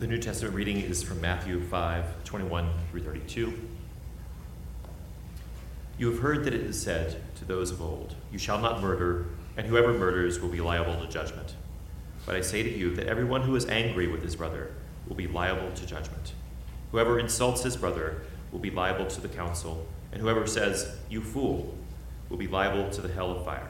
The New Testament reading is from Matthew 5 21 through 32. You have heard that it is said to those of old, You shall not murder, and whoever murders will be liable to judgment. But I say to you that everyone who is angry with his brother will be liable to judgment. Whoever insults his brother will be liable to the council, and whoever says, You fool, will be liable to the hell of fire.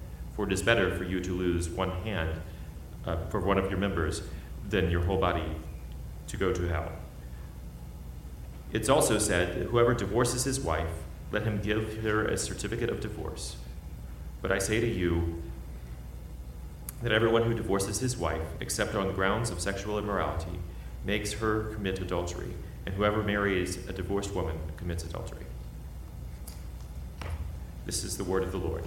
For it is better for you to lose one hand uh, for one of your members than your whole body to go to hell. It's also said that whoever divorces his wife, let him give her a certificate of divorce. But I say to you that everyone who divorces his wife, except on the grounds of sexual immorality, makes her commit adultery, and whoever marries a divorced woman commits adultery. This is the word of the Lord.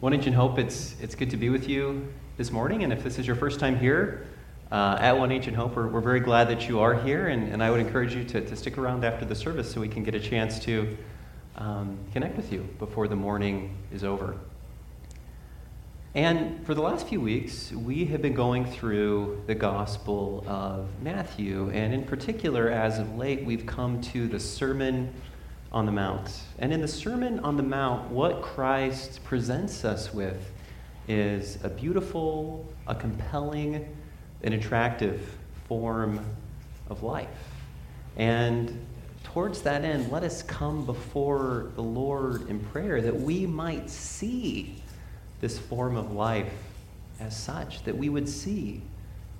One Ancient Hope, it's, it's good to be with you this morning. And if this is your first time here uh, at One Ancient Hope, we're, we're very glad that you are here. And, and I would encourage you to, to stick around after the service so we can get a chance to um, connect with you before the morning is over. And for the last few weeks, we have been going through the Gospel of Matthew. And in particular, as of late, we've come to the Sermon on the Mount. And in the Sermon on the Mount, what Christ presents us with is a beautiful, a compelling, an attractive form of life. And towards that end, let us come before the Lord in prayer that we might see this form of life as such, that we would see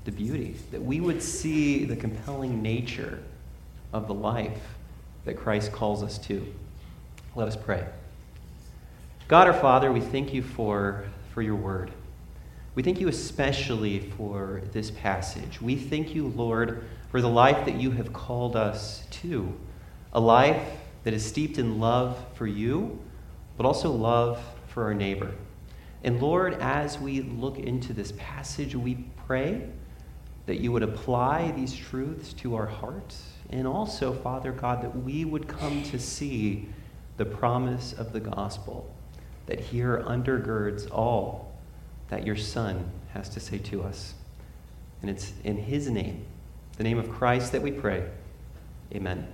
the beauty, that we would see the compelling nature of the life that Christ calls us to. Let us pray. God our Father, we thank you for, for your word. We thank you especially for this passage. We thank you, Lord, for the life that you have called us to a life that is steeped in love for you, but also love for our neighbor. And Lord, as we look into this passage, we pray that you would apply these truths to our hearts and also, Father God, that we would come to see the promise of the gospel that here undergirds all that your Son has to say to us. And it's in His name, the name of Christ, that we pray. Amen.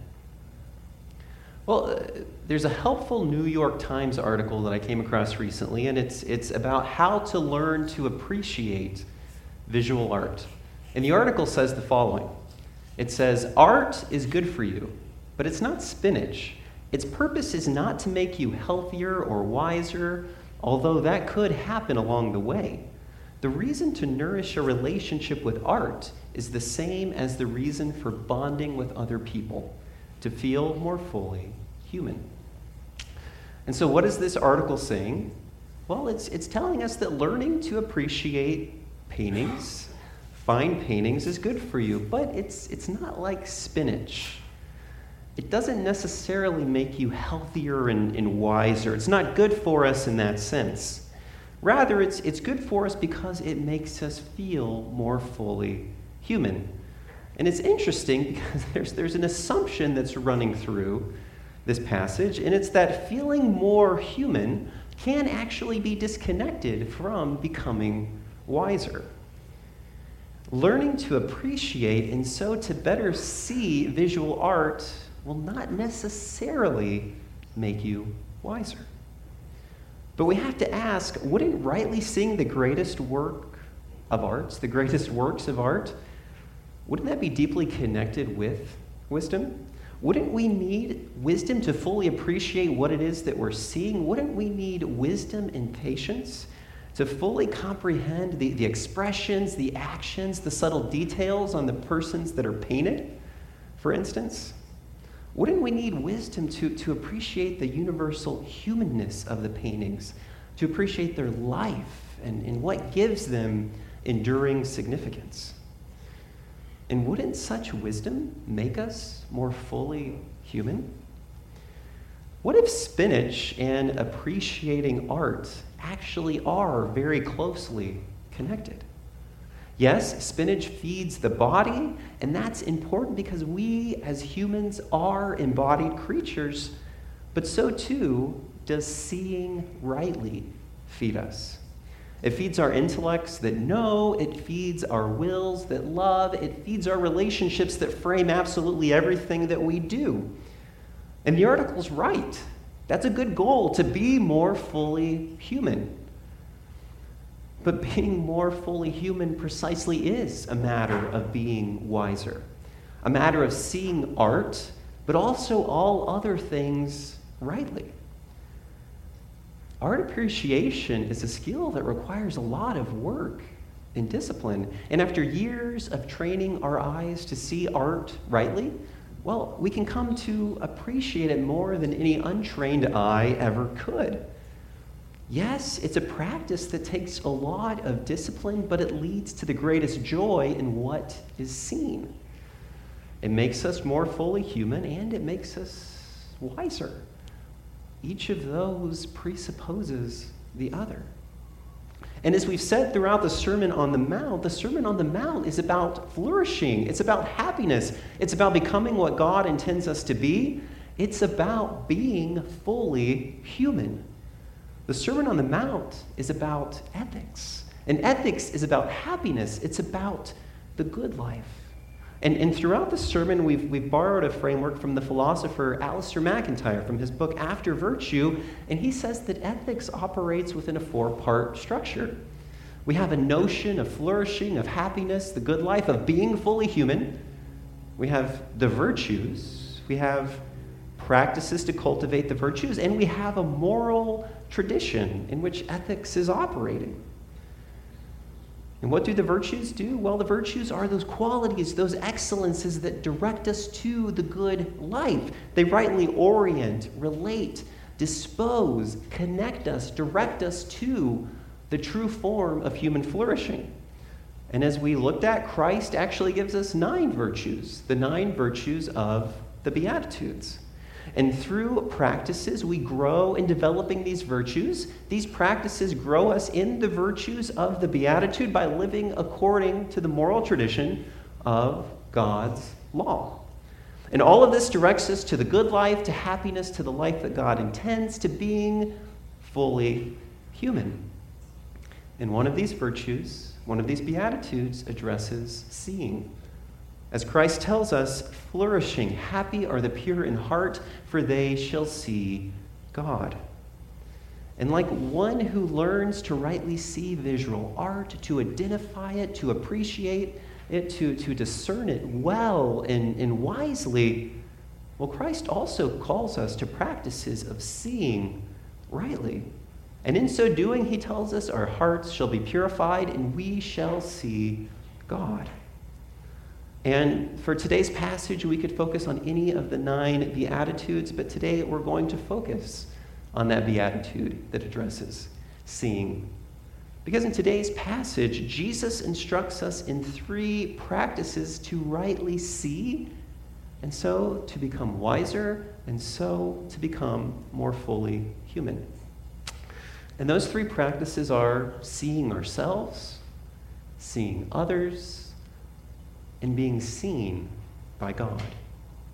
Well, uh, there's a helpful New York Times article that I came across recently, and it's, it's about how to learn to appreciate visual art. And the article says the following it says, Art is good for you, but it's not spinach. Its purpose is not to make you healthier or wiser, although that could happen along the way. The reason to nourish a relationship with art is the same as the reason for bonding with other people, to feel more fully human. And so, what is this article saying? Well, it's, it's telling us that learning to appreciate paintings fine paintings is good for you, but it's, it's not like spinach. It doesn't necessarily make you healthier and, and wiser. It's not good for us in that sense. Rather, it's, it's good for us because it makes us feel more fully human. And it's interesting because there's, there's an assumption that's running through this passage, and it's that feeling more human can actually be disconnected from becoming wiser learning to appreciate and so to better see visual art will not necessarily make you wiser. But we have to ask wouldn't rightly seeing the greatest work of arts, the greatest works of art, wouldn't that be deeply connected with wisdom? Wouldn't we need wisdom to fully appreciate what it is that we're seeing? Wouldn't we need wisdom and patience to fully comprehend the, the expressions, the actions, the subtle details on the persons that are painted, for instance? Wouldn't we need wisdom to, to appreciate the universal humanness of the paintings, to appreciate their life and, and what gives them enduring significance? And wouldn't such wisdom make us more fully human? What if spinach and appreciating art actually are very closely connected? Yes, spinach feeds the body, and that's important because we as humans are embodied creatures, but so too does seeing rightly feed us. It feeds our intellects that know, it feeds our wills that love, it feeds our relationships that frame absolutely everything that we do. And the article's right. That's a good goal to be more fully human. But being more fully human precisely is a matter of being wiser, a matter of seeing art, but also all other things rightly. Art appreciation is a skill that requires a lot of work and discipline. And after years of training our eyes to see art rightly, well, we can come to appreciate it more than any untrained eye ever could. Yes, it's a practice that takes a lot of discipline, but it leads to the greatest joy in what is seen. It makes us more fully human and it makes us wiser. Each of those presupposes the other. And as we've said throughout the Sermon on the Mount, the Sermon on the Mount is about flourishing, it's about happiness, it's about becoming what God intends us to be, it's about being fully human. The Sermon on the Mount is about ethics, and ethics is about happiness, it's about the good life. And, and throughout the sermon, we've, we've borrowed a framework from the philosopher Alasdair MacIntyre from his book After Virtue, and he says that ethics operates within a four part structure. We have a notion of flourishing, of happiness, the good life, of being fully human. We have the virtues. We have practices to cultivate the virtues, and we have a moral tradition in which ethics is operating. And what do the virtues do? Well, the virtues are those qualities, those excellences that direct us to the good life. They rightly orient, relate, dispose, connect us, direct us to the true form of human flourishing. And as we looked at, Christ actually gives us nine virtues, the nine virtues of the Beatitudes. And through practices, we grow in developing these virtues. These practices grow us in the virtues of the Beatitude by living according to the moral tradition of God's law. And all of this directs us to the good life, to happiness, to the life that God intends, to being fully human. And one of these virtues, one of these Beatitudes, addresses seeing. As Christ tells us, flourishing, happy are the pure in heart, for they shall see God. And like one who learns to rightly see visual art, to identify it, to appreciate it, to, to discern it well and, and wisely, well, Christ also calls us to practices of seeing rightly. And in so doing, he tells us our hearts shall be purified and we shall see God. And for today's passage, we could focus on any of the nine Beatitudes, but today we're going to focus on that Beatitude that addresses seeing. Because in today's passage, Jesus instructs us in three practices to rightly see, and so to become wiser, and so to become more fully human. And those three practices are seeing ourselves, seeing others, and being seen by God.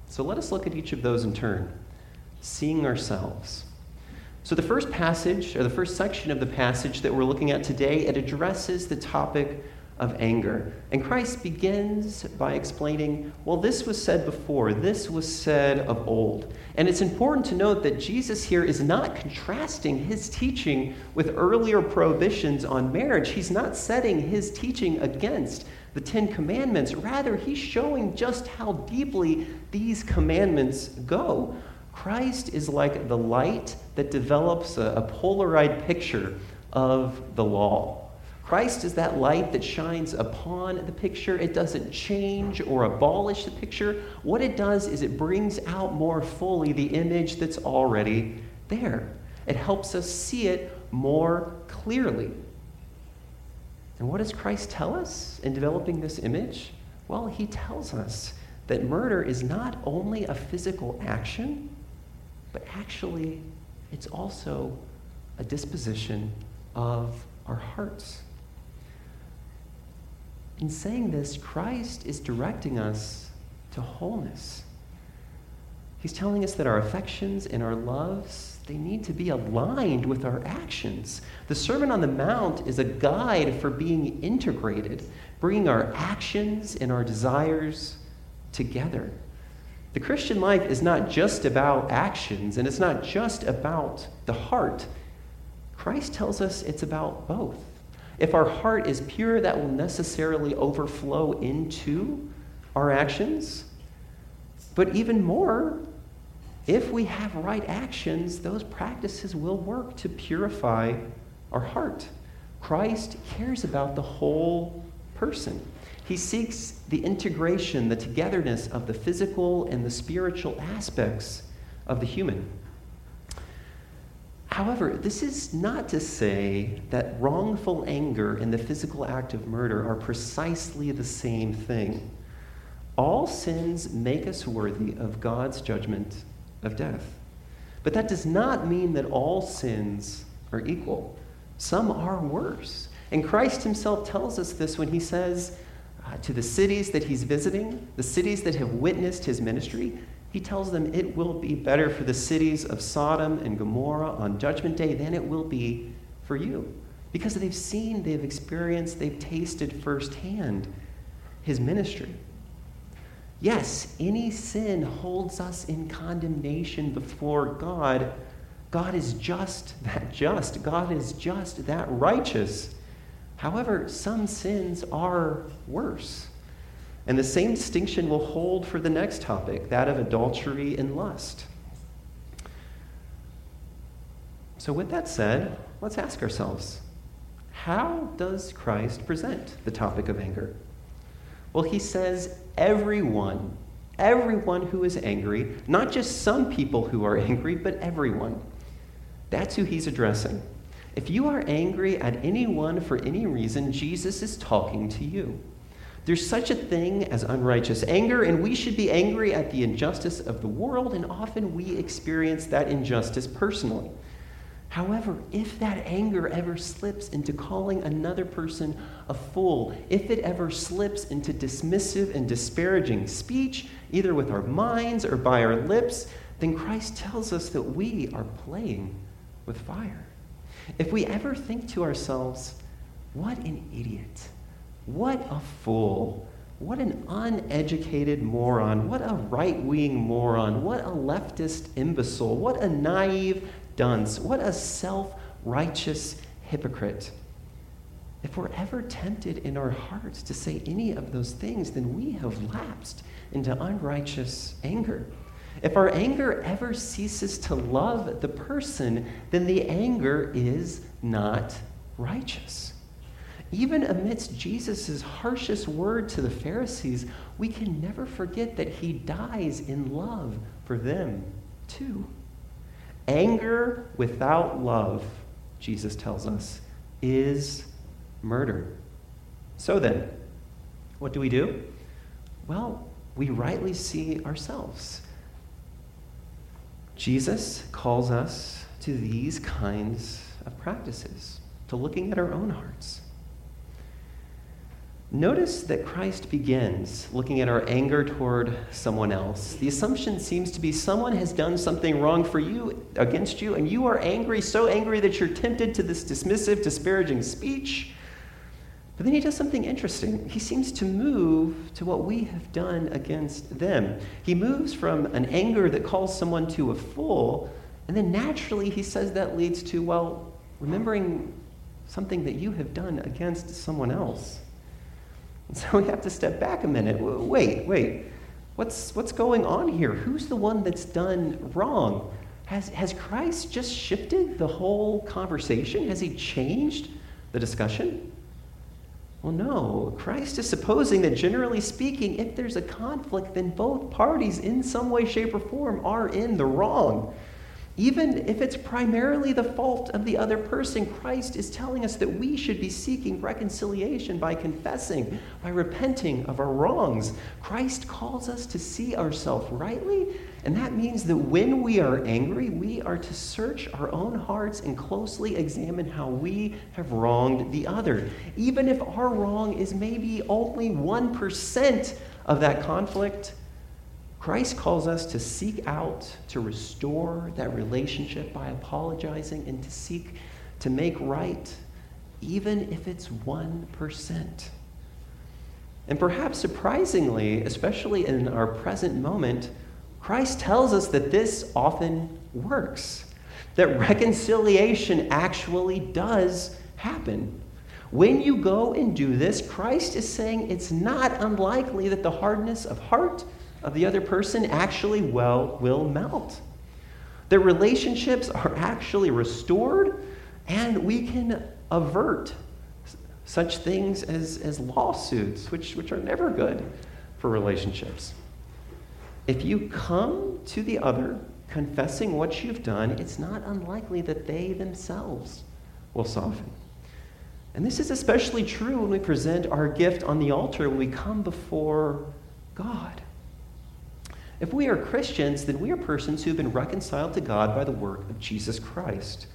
So let us look at each of those in turn. Seeing ourselves. So the first passage, or the first section of the passage that we're looking at today, it addresses the topic of anger. And Christ begins by explaining, well, this was said before, this was said of old. And it's important to note that Jesus here is not contrasting his teaching with earlier prohibitions on marriage. He's not setting his teaching against the Ten Commandments. Rather, he's showing just how deeply these commandments go. Christ is like the light that develops a, a polarized picture of the law. Christ is that light that shines upon the picture. It doesn't change or abolish the picture. What it does is it brings out more fully the image that's already there. It helps us see it more clearly. And what does Christ tell us in developing this image? Well, he tells us that murder is not only a physical action, but actually it's also a disposition of our hearts. In saying this, Christ is directing us to wholeness. He's telling us that our affections and our loves, they need to be aligned with our actions. The Sermon on the Mount is a guide for being integrated, bringing our actions and our desires together. The Christian life is not just about actions and it's not just about the heart. Christ tells us it's about both. If our heart is pure, that will necessarily overflow into our actions. But even more, if we have right actions, those practices will work to purify our heart. Christ cares about the whole person. He seeks the integration, the togetherness of the physical and the spiritual aspects of the human. However, this is not to say that wrongful anger and the physical act of murder are precisely the same thing. All sins make us worthy of God's judgment of death. But that does not mean that all sins are equal. Some are worse. And Christ himself tells us this when he says uh, to the cities that he's visiting, the cities that have witnessed his ministry, he tells them it will be better for the cities of Sodom and Gomorrah on Judgment Day than it will be for you. Because they've seen, they've experienced, they've tasted firsthand his ministry. Yes, any sin holds us in condemnation before God. God is just that just. God is just that righteous. However, some sins are worse. And the same distinction will hold for the next topic, that of adultery and lust. So, with that said, let's ask ourselves how does Christ present the topic of anger? Well, he says, everyone, everyone who is angry, not just some people who are angry, but everyone. That's who he's addressing. If you are angry at anyone for any reason, Jesus is talking to you. There's such a thing as unrighteous anger, and we should be angry at the injustice of the world, and often we experience that injustice personally. However, if that anger ever slips into calling another person a fool, if it ever slips into dismissive and disparaging speech, either with our minds or by our lips, then Christ tells us that we are playing with fire. If we ever think to ourselves, what an idiot, what a fool. What an uneducated moron. What a right wing moron. What a leftist imbecile. What a naive dunce. What a self righteous hypocrite. If we're ever tempted in our hearts to say any of those things, then we have lapsed into unrighteous anger. If our anger ever ceases to love the person, then the anger is not righteous. Even amidst Jesus' harshest word to the Pharisees, we can never forget that he dies in love for them too. Anger without love, Jesus tells us, is murder. So then, what do we do? Well, we rightly see ourselves. Jesus calls us to these kinds of practices, to looking at our own hearts. Notice that Christ begins looking at our anger toward someone else. The assumption seems to be someone has done something wrong for you, against you, and you are angry, so angry that you're tempted to this dismissive, disparaging speech. But then he does something interesting. He seems to move to what we have done against them. He moves from an anger that calls someone to a fool, and then naturally he says that leads to, well, remembering something that you have done against someone else. So we have to step back a minute. Wait, wait. What's, what's going on here? Who's the one that's done wrong? Has, has Christ just shifted the whole conversation? Has he changed the discussion? Well, no. Christ is supposing that generally speaking, if there's a conflict, then both parties, in some way, shape, or form, are in the wrong. Even if it's primarily the fault of the other person, Christ is telling us that we should be seeking reconciliation by confessing, by repenting of our wrongs. Christ calls us to see ourselves rightly, and that means that when we are angry, we are to search our own hearts and closely examine how we have wronged the other. Even if our wrong is maybe only 1% of that conflict, Christ calls us to seek out, to restore that relationship by apologizing and to seek to make right, even if it's 1%. And perhaps surprisingly, especially in our present moment, Christ tells us that this often works, that reconciliation actually does happen. When you go and do this, Christ is saying it's not unlikely that the hardness of heart of the other person actually well will melt. Their relationships are actually restored, and we can avert such things as, as lawsuits, which, which are never good for relationships. If you come to the other confessing what you've done, it's not unlikely that they themselves will soften. And this is especially true when we present our gift on the altar, when we come before God. If we are Christians, then we are persons who have been reconciled to God by the work of Jesus Christ.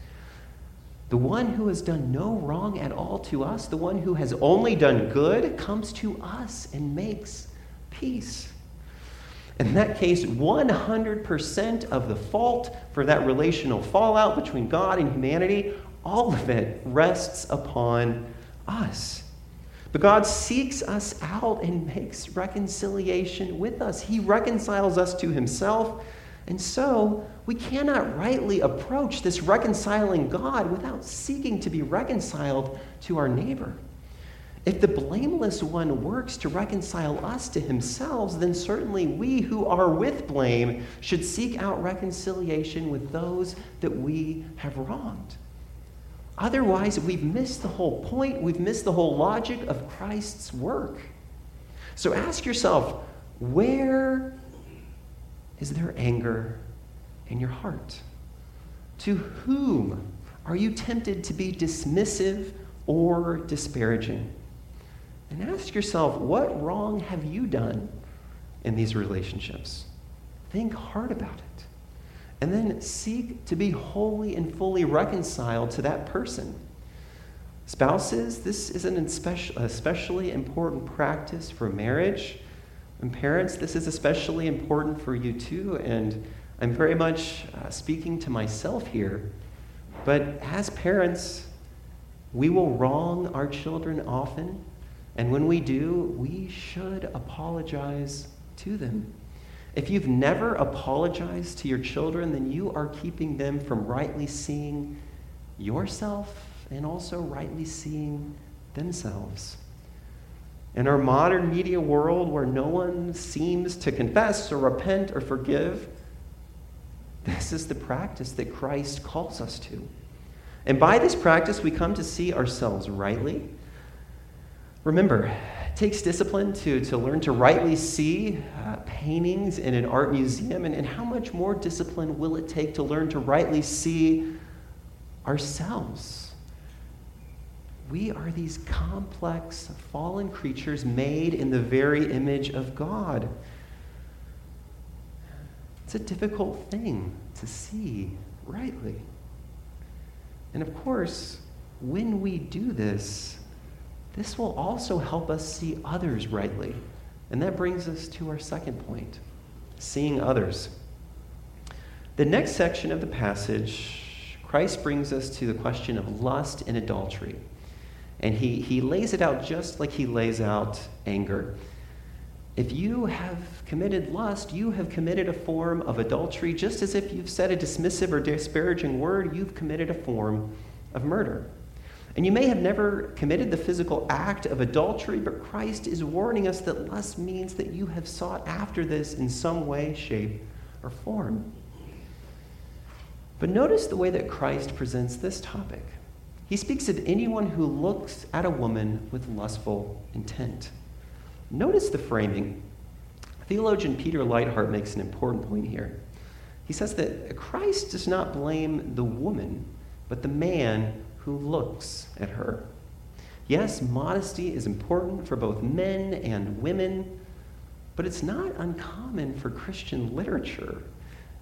The one who has done no wrong at all to us, the one who has only done good, comes to us and makes peace. In that case, 100% of the fault for that relational fallout between God and humanity, all of it rests upon us. But God seeks us out and makes reconciliation with us. He reconciles us to Himself. And so we cannot rightly approach this reconciling God without seeking to be reconciled to our neighbor. If the blameless one works to reconcile us to himself, then certainly we who are with blame should seek out reconciliation with those that we have wronged. Otherwise, we've missed the whole point, we've missed the whole logic of Christ's work. So ask yourself where is there anger in your heart? To whom are you tempted to be dismissive or disparaging? And ask yourself what wrong have you done in these relationships? Think hard about it and then seek to be wholly and fully reconciled to that person. Spouses, this is an especially important practice for marriage. And parents, this is especially important for you too. And I'm very much uh, speaking to myself here. But as parents, we will wrong our children often. And when we do, we should apologize to them. If you've never apologized to your children, then you are keeping them from rightly seeing yourself and also rightly seeing themselves. In our modern media world where no one seems to confess or repent or forgive, this is the practice that Christ calls us to. And by this practice, we come to see ourselves rightly. Remember, takes discipline to, to learn to rightly see uh, paintings in an art museum, and, and how much more discipline will it take to learn to rightly see ourselves? We are these complex, fallen creatures made in the very image of God. It's a difficult thing to see rightly. And of course, when we do this, this will also help us see others rightly. And that brings us to our second point seeing others. The next section of the passage, Christ brings us to the question of lust and adultery. And he, he lays it out just like he lays out anger. If you have committed lust, you have committed a form of adultery, just as if you've said a dismissive or disparaging word, you've committed a form of murder. And you may have never committed the physical act of adultery, but Christ is warning us that lust means that you have sought after this in some way, shape, or form. But notice the way that Christ presents this topic. He speaks of anyone who looks at a woman with lustful intent. Notice the framing. Theologian Peter Leithart makes an important point here. He says that Christ does not blame the woman, but the man who looks at her. Yes, modesty is important for both men and women, but it's not uncommon for Christian literature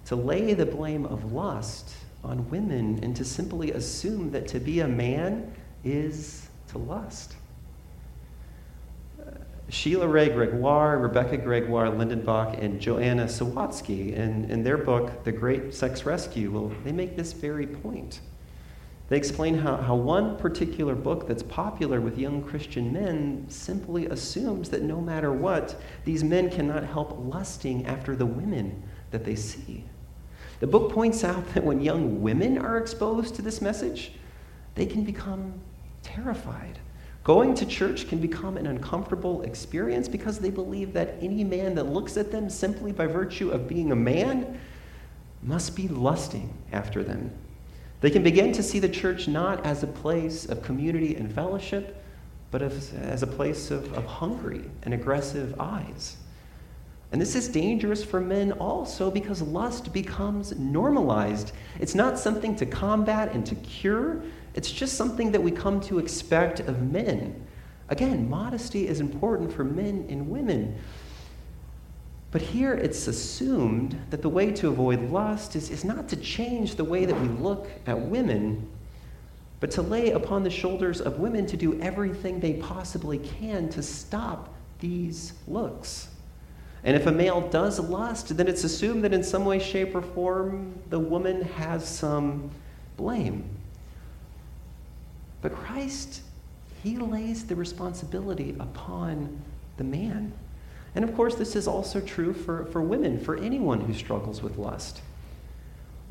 to lay the blame of lust on women and to simply assume that to be a man is to lust. Sheila Wray Gregoire, Rebecca Gregoire Lindenbach, and Joanna Sawatsky, in, in their book, The Great Sex Rescue, well, they make this very point. They explain how, how one particular book that's popular with young Christian men simply assumes that no matter what, these men cannot help lusting after the women that they see. The book points out that when young women are exposed to this message, they can become terrified. Going to church can become an uncomfortable experience because they believe that any man that looks at them simply by virtue of being a man must be lusting after them. They can begin to see the church not as a place of community and fellowship, but as, as a place of, of hungry and aggressive eyes. And this is dangerous for men also because lust becomes normalized. It's not something to combat and to cure, it's just something that we come to expect of men. Again, modesty is important for men and women. But here it's assumed that the way to avoid lust is, is not to change the way that we look at women, but to lay upon the shoulders of women to do everything they possibly can to stop these looks. And if a male does lust, then it's assumed that in some way, shape, or form, the woman has some blame. But Christ, he lays the responsibility upon the man. And of course, this is also true for, for women, for anyone who struggles with lust.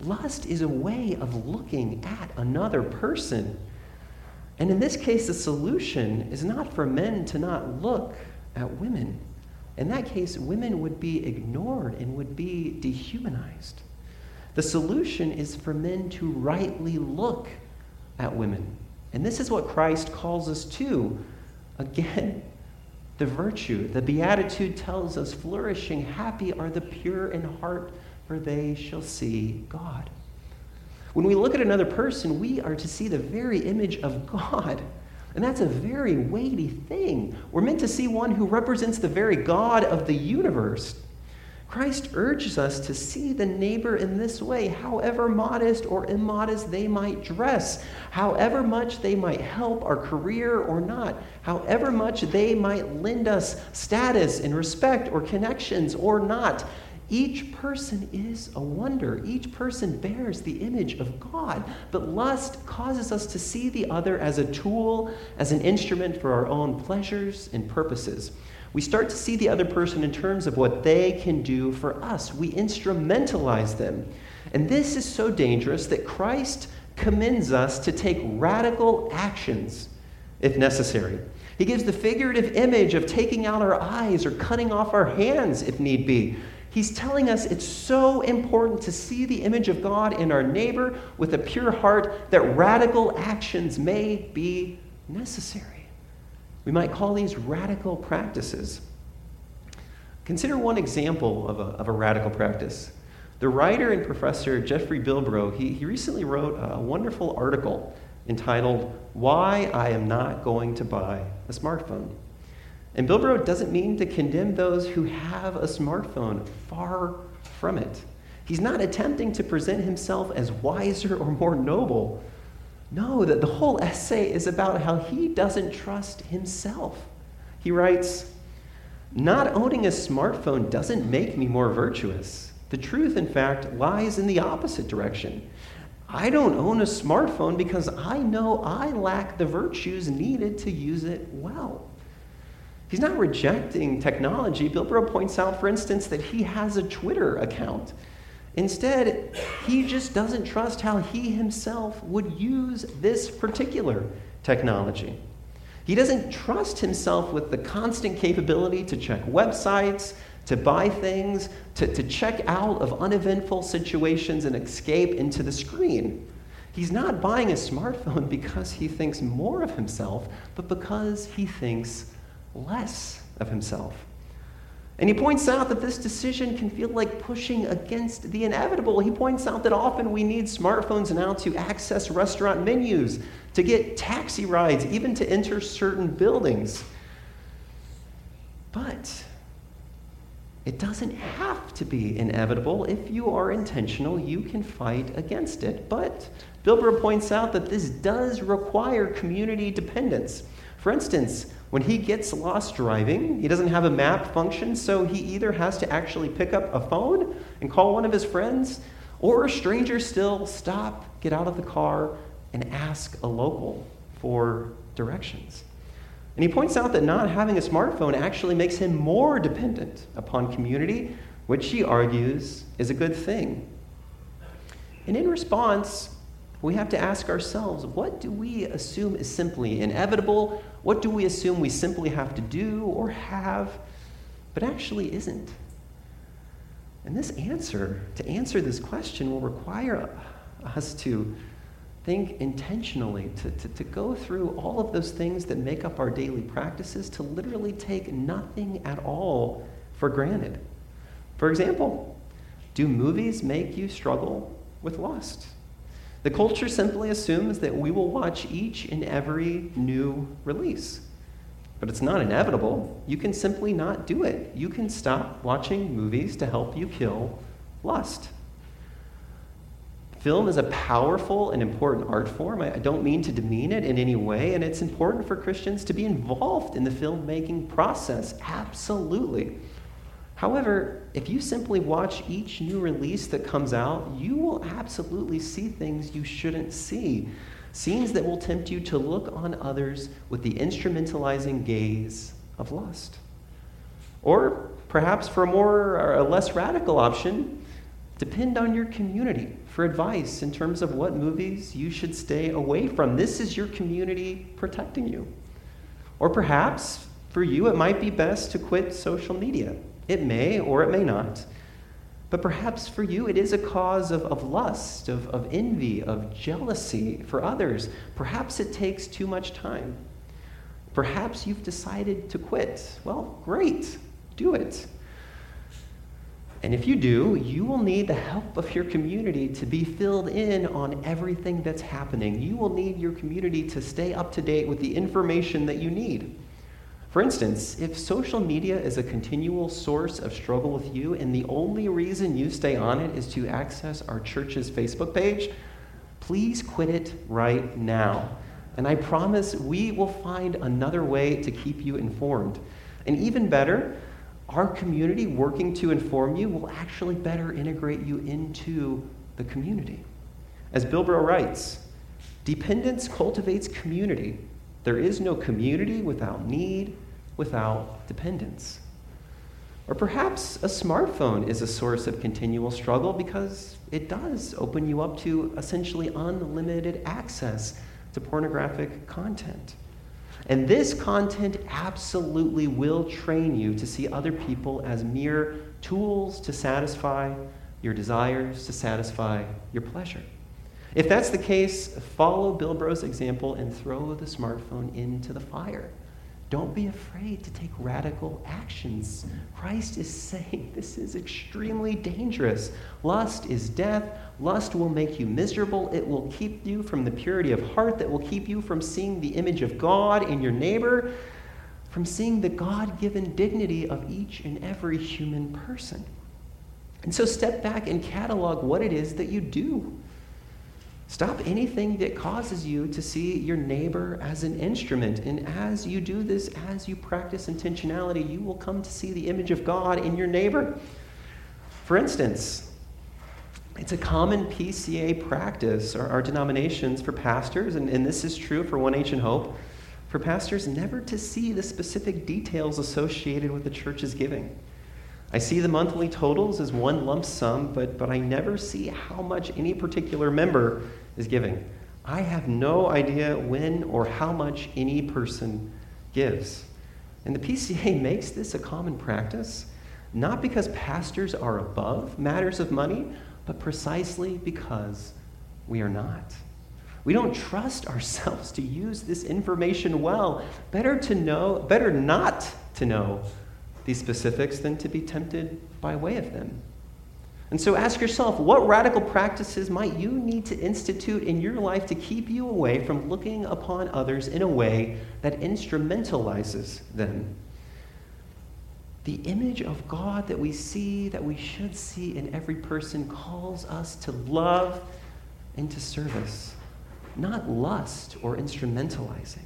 Lust is a way of looking at another person. And in this case, the solution is not for men to not look at women. In that case, women would be ignored and would be dehumanized. The solution is for men to rightly look at women. And this is what Christ calls us to. Again, the virtue. The Beatitude tells us flourishing, happy are the pure in heart, for they shall see God. When we look at another person, we are to see the very image of God. And that's a very weighty thing. We're meant to see one who represents the very God of the universe. Christ urges us to see the neighbor in this way, however modest or immodest they might dress, however much they might help our career or not, however much they might lend us status and respect or connections or not. Each person is a wonder. Each person bears the image of God. But lust causes us to see the other as a tool, as an instrument for our own pleasures and purposes. We start to see the other person in terms of what they can do for us. We instrumentalize them. And this is so dangerous that Christ commends us to take radical actions if necessary. He gives the figurative image of taking out our eyes or cutting off our hands if need be. He's telling us it's so important to see the image of God in our neighbor with a pure heart that radical actions may be necessary. We might call these radical practices. Consider one example of a, of a radical practice. The writer and professor Jeffrey Bilbro, he, he recently wrote a wonderful article entitled, Why I Am Not Going to Buy a Smartphone. And Bilbro doesn't mean to condemn those who have a smartphone, far from it. He's not attempting to present himself as wiser or more noble. No, that the whole essay is about how he doesn't trust himself. He writes, Not owning a smartphone doesn't make me more virtuous. The truth, in fact, lies in the opposite direction. I don't own a smartphone because I know I lack the virtues needed to use it well. He's not rejecting technology. Bilbro points out, for instance, that he has a Twitter account. Instead, he just doesn't trust how he himself would use this particular technology. He doesn't trust himself with the constant capability to check websites, to buy things, to, to check out of uneventful situations and escape into the screen. He's not buying a smartphone because he thinks more of himself, but because he thinks less of himself. And he points out that this decision can feel like pushing against the inevitable. He points out that often we need smartphones now to access restaurant menus, to get taxi rides, even to enter certain buildings. But it doesn't have to be inevitable. If you are intentional, you can fight against it. But Bilbro points out that this does require community dependence. For instance, when he gets lost driving, he doesn't have a map function, so he either has to actually pick up a phone and call one of his friends, or a stranger still, stop, get out of the car, and ask a local for directions. And he points out that not having a smartphone actually makes him more dependent upon community, which he argues is a good thing. And in response, we have to ask ourselves what do we assume is simply inevitable? What do we assume we simply have to do or have, but actually isn't? And this answer, to answer this question, will require us to think intentionally, to, to, to go through all of those things that make up our daily practices, to literally take nothing at all for granted. For example, do movies make you struggle with lust? The culture simply assumes that we will watch each and every new release. But it's not inevitable. You can simply not do it. You can stop watching movies to help you kill lust. Film is a powerful and important art form. I don't mean to demean it in any way, and it's important for Christians to be involved in the filmmaking process. Absolutely. However, if you simply watch each new release that comes out, you will absolutely see things you shouldn't see. Scenes that will tempt you to look on others with the instrumentalizing gaze of lust. Or perhaps for a more or a less radical option, depend on your community for advice in terms of what movies you should stay away from. This is your community protecting you. Or perhaps for you, it might be best to quit social media. It may or it may not. But perhaps for you, it is a cause of, of lust, of, of envy, of jealousy for others. Perhaps it takes too much time. Perhaps you've decided to quit. Well, great, do it. And if you do, you will need the help of your community to be filled in on everything that's happening. You will need your community to stay up to date with the information that you need. For instance, if social media is a continual source of struggle with you and the only reason you stay on it is to access our church's Facebook page, please quit it right now. And I promise we will find another way to keep you informed. And even better, our community working to inform you will actually better integrate you into the community. As Bilbro writes, dependence cultivates community. There is no community without need, without dependence. Or perhaps a smartphone is a source of continual struggle because it does open you up to essentially unlimited access to pornographic content. And this content absolutely will train you to see other people as mere tools to satisfy your desires, to satisfy your pleasure. If that's the case, follow Bilbro's example and throw the smartphone into the fire. Don't be afraid to take radical actions. Christ is saying this is extremely dangerous. Lust is death. Lust will make you miserable. It will keep you from the purity of heart, that will keep you from seeing the image of God in your neighbor, from seeing the God given dignity of each and every human person. And so step back and catalog what it is that you do. Stop anything that causes you to see your neighbor as an instrument. And as you do this, as you practice intentionality, you will come to see the image of God in your neighbor. For instance, It's a common PCA practice, our, our denominations for pastors, and, and this is true for One Ancient Hope, for pastors never to see the specific details associated with the church's giving. I see the monthly totals as one lump sum, but, but I never see how much any particular member is giving. I have no idea when or how much any person gives. And the PCA makes this a common practice, not because pastors are above matters of money, but precisely because we are not. We don't trust ourselves to use this information well. Better to know, better not to know these specifics than to be tempted by way of them. And so ask yourself what radical practices might you need to institute in your life to keep you away from looking upon others in a way that instrumentalizes them? The image of God that we see, that we should see in every person, calls us to love and to service, not lust or instrumentalizing.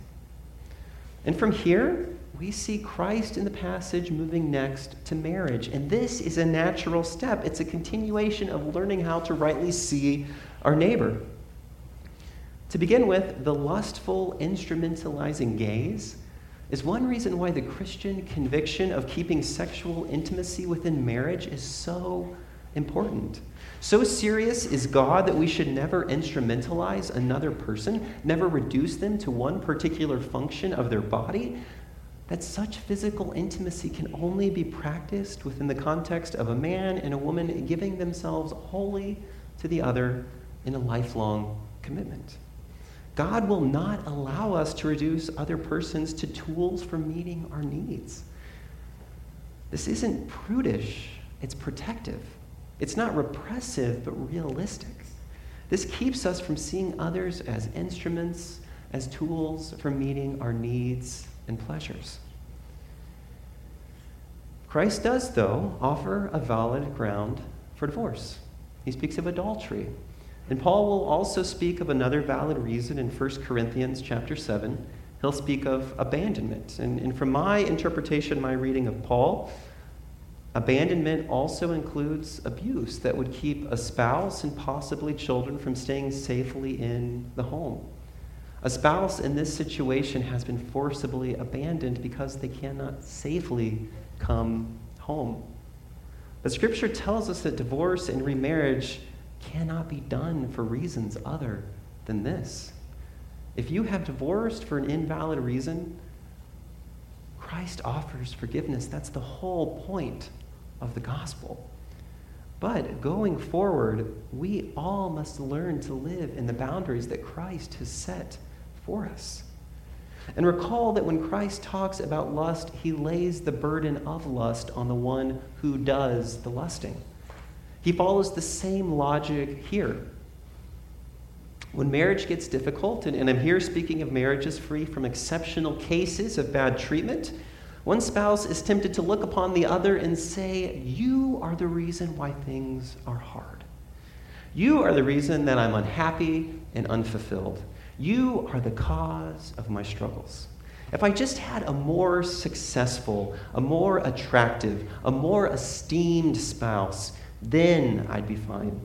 And from here, we see Christ in the passage moving next to marriage. And this is a natural step. It's a continuation of learning how to rightly see our neighbor. To begin with, the lustful, instrumentalizing gaze is one reason why the Christian conviction of keeping sexual intimacy within marriage is so important. So serious is God that we should never instrumentalize another person, never reduce them to one particular function of their body, that such physical intimacy can only be practiced within the context of a man and a woman giving themselves wholly to the other in a lifelong commitment. God will not allow us to reduce other persons to tools for meeting our needs. This isn't prudish, it's protective. It's not repressive, but realistic. This keeps us from seeing others as instruments, as tools for meeting our needs and pleasures. Christ does, though, offer a valid ground for divorce. He speaks of adultery. And Paul will also speak of another valid reason in 1 Corinthians chapter 7. He'll speak of abandonment. And, and from my interpretation, my reading of Paul, abandonment also includes abuse that would keep a spouse and possibly children from staying safely in the home. A spouse in this situation has been forcibly abandoned because they cannot safely come home. But Scripture tells us that divorce and remarriage cannot be done for reasons other than this. If you have divorced for an invalid reason, Christ offers forgiveness. That's the whole point of the gospel. But going forward, we all must learn to live in the boundaries that Christ has set for us. And recall that when Christ talks about lust, he lays the burden of lust on the one who does the lusting. He follows the same logic here. When marriage gets difficult, and, and I'm here speaking of marriages free from exceptional cases of bad treatment, one spouse is tempted to look upon the other and say, You are the reason why things are hard. You are the reason that I'm unhappy and unfulfilled. You are the cause of my struggles. If I just had a more successful, a more attractive, a more esteemed spouse, then I'd be fine.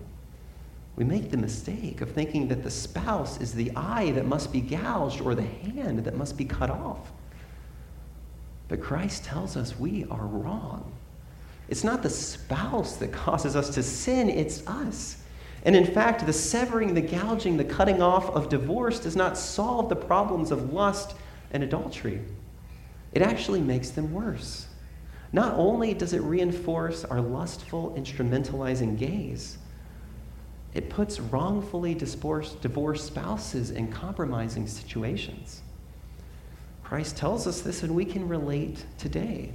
We make the mistake of thinking that the spouse is the eye that must be gouged or the hand that must be cut off. But Christ tells us we are wrong. It's not the spouse that causes us to sin, it's us. And in fact, the severing, the gouging, the cutting off of divorce does not solve the problems of lust and adultery. It actually makes them worse. Not only does it reinforce our lustful, instrumentalizing gaze, it puts wrongfully divorced spouses in compromising situations. Christ tells us this, and we can relate today.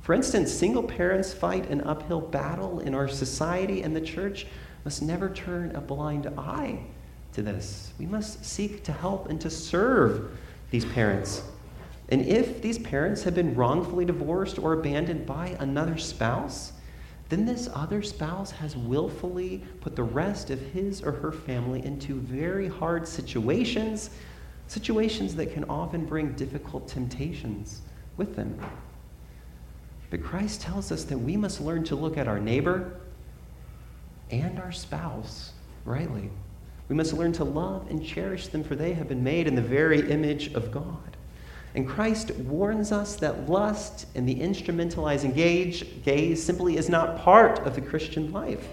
For instance, single parents fight an uphill battle in our society and the church must never turn a blind eye to this. We must seek to help and to serve these parents. And if these parents have been wrongfully divorced or abandoned by another spouse, then this other spouse has willfully put the rest of his or her family into very hard situations, situations that can often bring difficult temptations with them. But Christ tells us that we must learn to look at our neighbor and our spouse rightly. We must learn to love and cherish them, for they have been made in the very image of God. And Christ warns us that lust and the instrumentalizing gaze, simply is not part of the Christian life.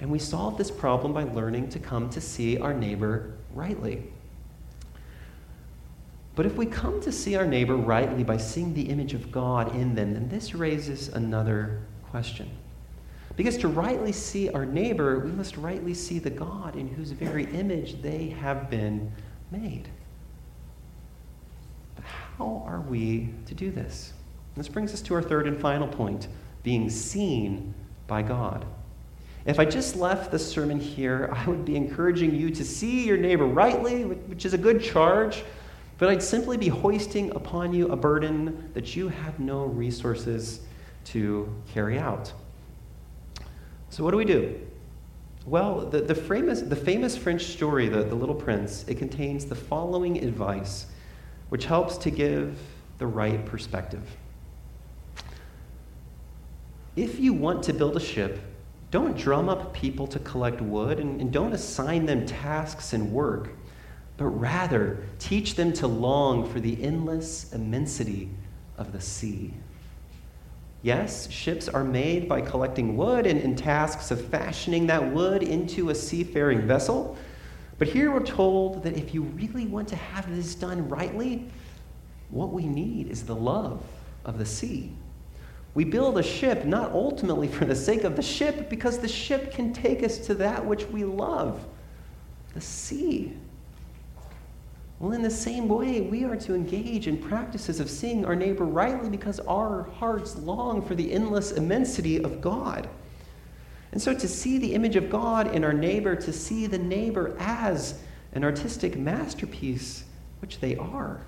And we solve this problem by learning to come to see our neighbor rightly. But if we come to see our neighbor rightly by seeing the image of God in them, then this raises another question. Because to rightly see our neighbor, we must rightly see the God in whose very image they have been made. But how are we to do this? This brings us to our third and final point being seen by God. If I just left the sermon here, I would be encouraging you to see your neighbor rightly, which is a good charge, but I'd simply be hoisting upon you a burden that you have no resources to carry out. So, what do we do? Well, the, the, famous, the famous French story, the, the Little Prince, it contains the following advice, which helps to give the right perspective. If you want to build a ship, don't drum up people to collect wood and, and don't assign them tasks and work, but rather teach them to long for the endless immensity of the sea. Yes, ships are made by collecting wood and in tasks of fashioning that wood into a seafaring vessel. But here we're told that if you really want to have this done rightly, what we need is the love of the sea. We build a ship not ultimately for the sake of the ship, because the ship can take us to that which we love the sea. Well, in the same way, we are to engage in practices of seeing our neighbor rightly because our hearts long for the endless immensity of God. And so, to see the image of God in our neighbor, to see the neighbor as an artistic masterpiece, which they are,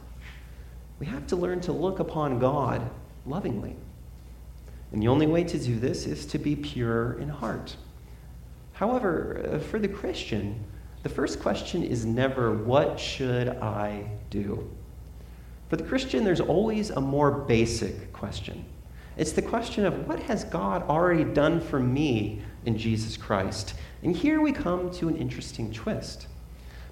we have to learn to look upon God lovingly. And the only way to do this is to be pure in heart. However, uh, for the Christian, the first question is never, What should I do? For the Christian, there's always a more basic question. It's the question of what has God already done for me in Jesus Christ? And here we come to an interesting twist.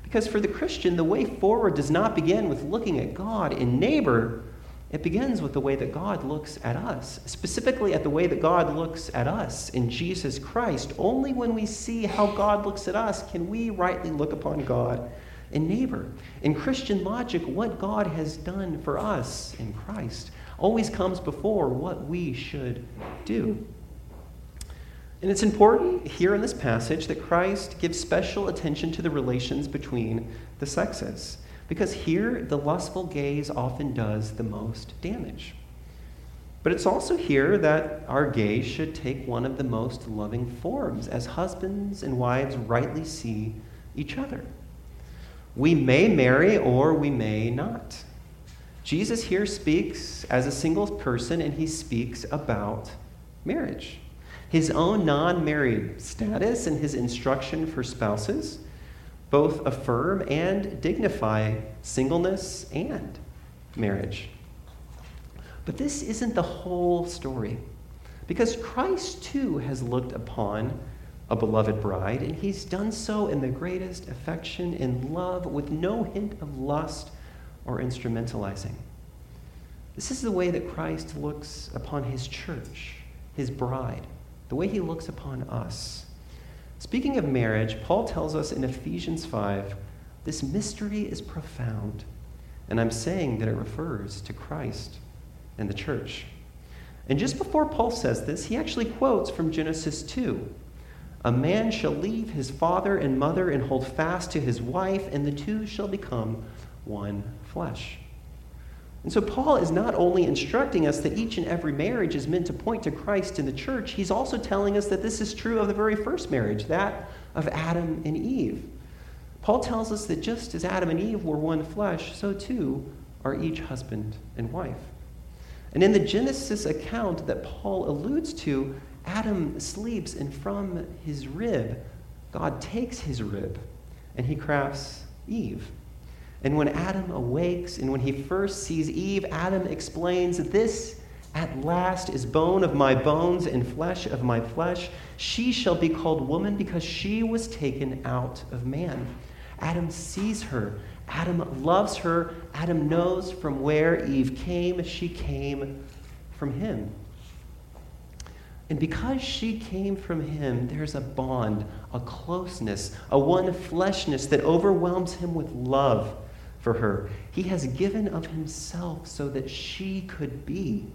Because for the Christian, the way forward does not begin with looking at God in neighbor, it begins with the way that God looks at us, specifically at the way that God looks at us in Jesus Christ. Only when we see how God looks at us can we rightly look upon God and neighbor. In Christian logic, what God has done for us in Christ always comes before what we should do. And it's important here in this passage that Christ gives special attention to the relations between the sexes. Because here, the lustful gaze often does the most damage. But it's also here that our gaze should take one of the most loving forms as husbands and wives rightly see each other. We may marry or we may not. Jesus here speaks as a single person and he speaks about marriage. His own non married status and his instruction for spouses both affirm and dignify singleness and marriage. But this isn't the whole story, because Christ too has looked upon a beloved bride, and he's done so in the greatest affection and love with no hint of lust or instrumentalizing. This is the way that Christ looks upon his church, his bride, the way he looks upon us. Speaking of marriage, Paul tells us in Ephesians 5 this mystery is profound, and I'm saying that it refers to Christ and the church. And just before Paul says this, he actually quotes from Genesis 2 A man shall leave his father and mother and hold fast to his wife, and the two shall become one flesh. And so, Paul is not only instructing us that each and every marriage is meant to point to Christ in the church, he's also telling us that this is true of the very first marriage, that of Adam and Eve. Paul tells us that just as Adam and Eve were one flesh, so too are each husband and wife. And in the Genesis account that Paul alludes to, Adam sleeps, and from his rib, God takes his rib and he crafts Eve. And when Adam awakes and when he first sees Eve, Adam explains, This at last is bone of my bones and flesh of my flesh. She shall be called woman because she was taken out of man. Adam sees her. Adam loves her. Adam knows from where Eve came. She came from him. And because she came from him, there's a bond, a closeness, a one fleshness that overwhelms him with love for her. He has given of himself so that she could be.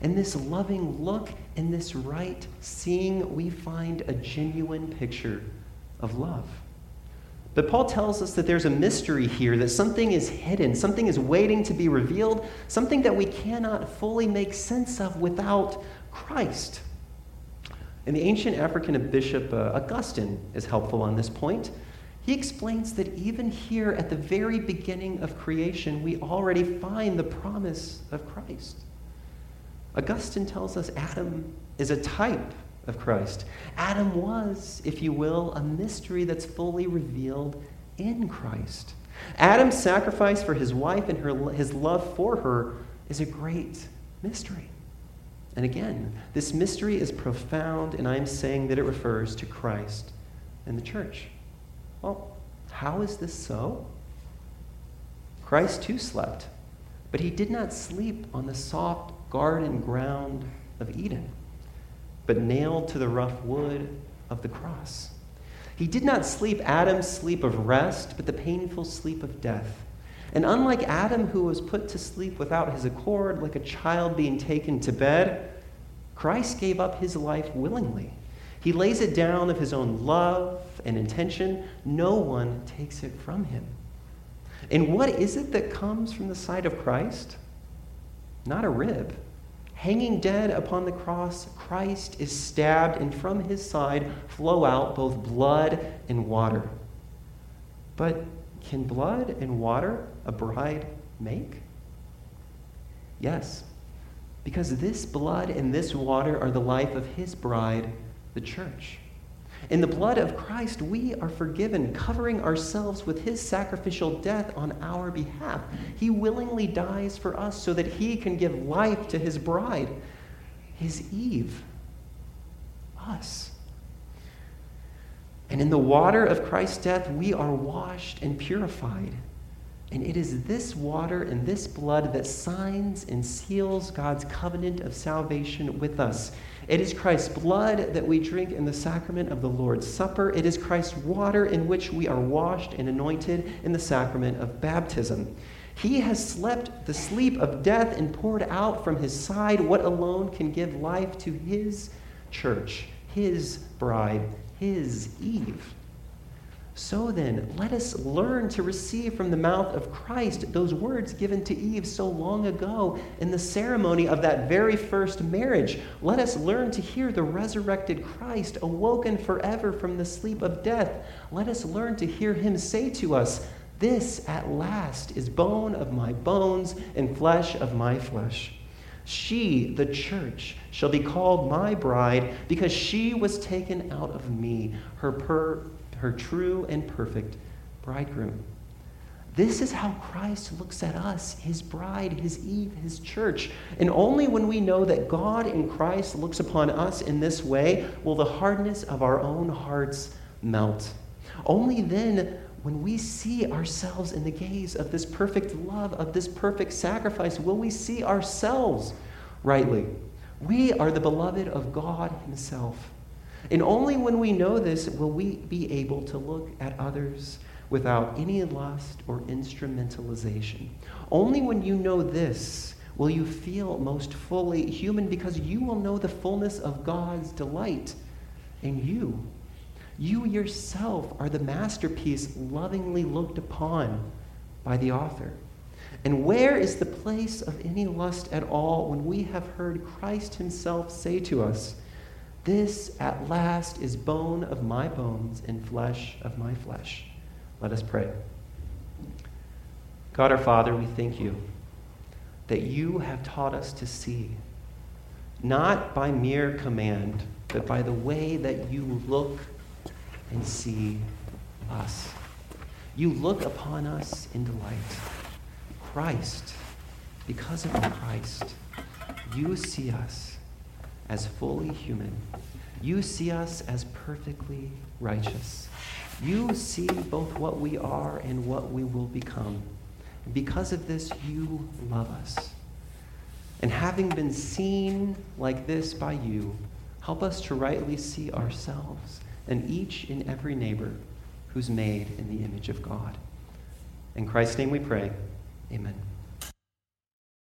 In this loving look, in this right seeing, we find a genuine picture of love. But Paul tells us that there's a mystery here, that something is hidden, something is waiting to be revealed, something that we cannot fully make sense of without Christ. And the ancient African bishop uh, Augustine is helpful on this point. He explains that even here at the very beginning of creation, we already find the promise of Christ. Augustine tells us Adam is a type of Christ. Adam was, if you will, a mystery that's fully revealed in Christ. Adam's sacrifice for his wife and her, his love for her is a great mystery. And again, this mystery is profound, and I'm saying that it refers to Christ and the church. Well, how is this so? Christ too slept, but he did not sleep on the soft garden ground of Eden, but nailed to the rough wood of the cross. He did not sleep Adam's sleep of rest, but the painful sleep of death. And unlike Adam, who was put to sleep without his accord, like a child being taken to bed, Christ gave up his life willingly. He lays it down of his own love and intention. No one takes it from him. And what is it that comes from the side of Christ? not a rib. Hanging dead upon the cross, Christ is stabbed, and from his side flow out both blood and water. But can blood and water a bride make? Yes, because this blood and this water are the life of his bride, the church. In the blood of Christ, we are forgiven, covering ourselves with his sacrificial death on our behalf. He willingly dies for us so that he can give life to his bride, his Eve, us. And in the water of Christ's death, we are washed and purified. And it is this water and this blood that signs and seals God's covenant of salvation with us. It is Christ's blood that we drink in the sacrament of the Lord's Supper. It is Christ's water in which we are washed and anointed in the sacrament of baptism. He has slept the sleep of death and poured out from his side what alone can give life to his church, his bride, his Eve. So then, let us learn to receive from the mouth of Christ those words given to Eve so long ago in the ceremony of that very first marriage. Let us learn to hear the resurrected Christ awoken forever from the sleep of death. Let us learn to hear him say to us, This at last is bone of my bones and flesh of my flesh. She, the church, shall be called my bride because she was taken out of me, her per her true and perfect bridegroom. This is how Christ looks at us, his bride, his Eve, his church. And only when we know that God in Christ looks upon us in this way will the hardness of our own hearts melt. Only then, when we see ourselves in the gaze of this perfect love, of this perfect sacrifice, will we see ourselves rightly. We are the beloved of God Himself. And only when we know this will we be able to look at others without any lust or instrumentalization. Only when you know this will you feel most fully human because you will know the fullness of God's delight in you. You yourself are the masterpiece lovingly looked upon by the author. And where is the place of any lust at all when we have heard Christ Himself say to us, this at last is bone of my bones and flesh of my flesh. Let us pray. God our Father, we thank you that you have taught us to see, not by mere command, but by the way that you look and see us. You look upon us in delight. Christ, because of Christ, you see us as fully human. You see us as perfectly righteous. You see both what we are and what we will become. Because of this, you love us. And having been seen like this by you, help us to rightly see ourselves and each and every neighbor who's made in the image of God. In Christ's name we pray. Amen.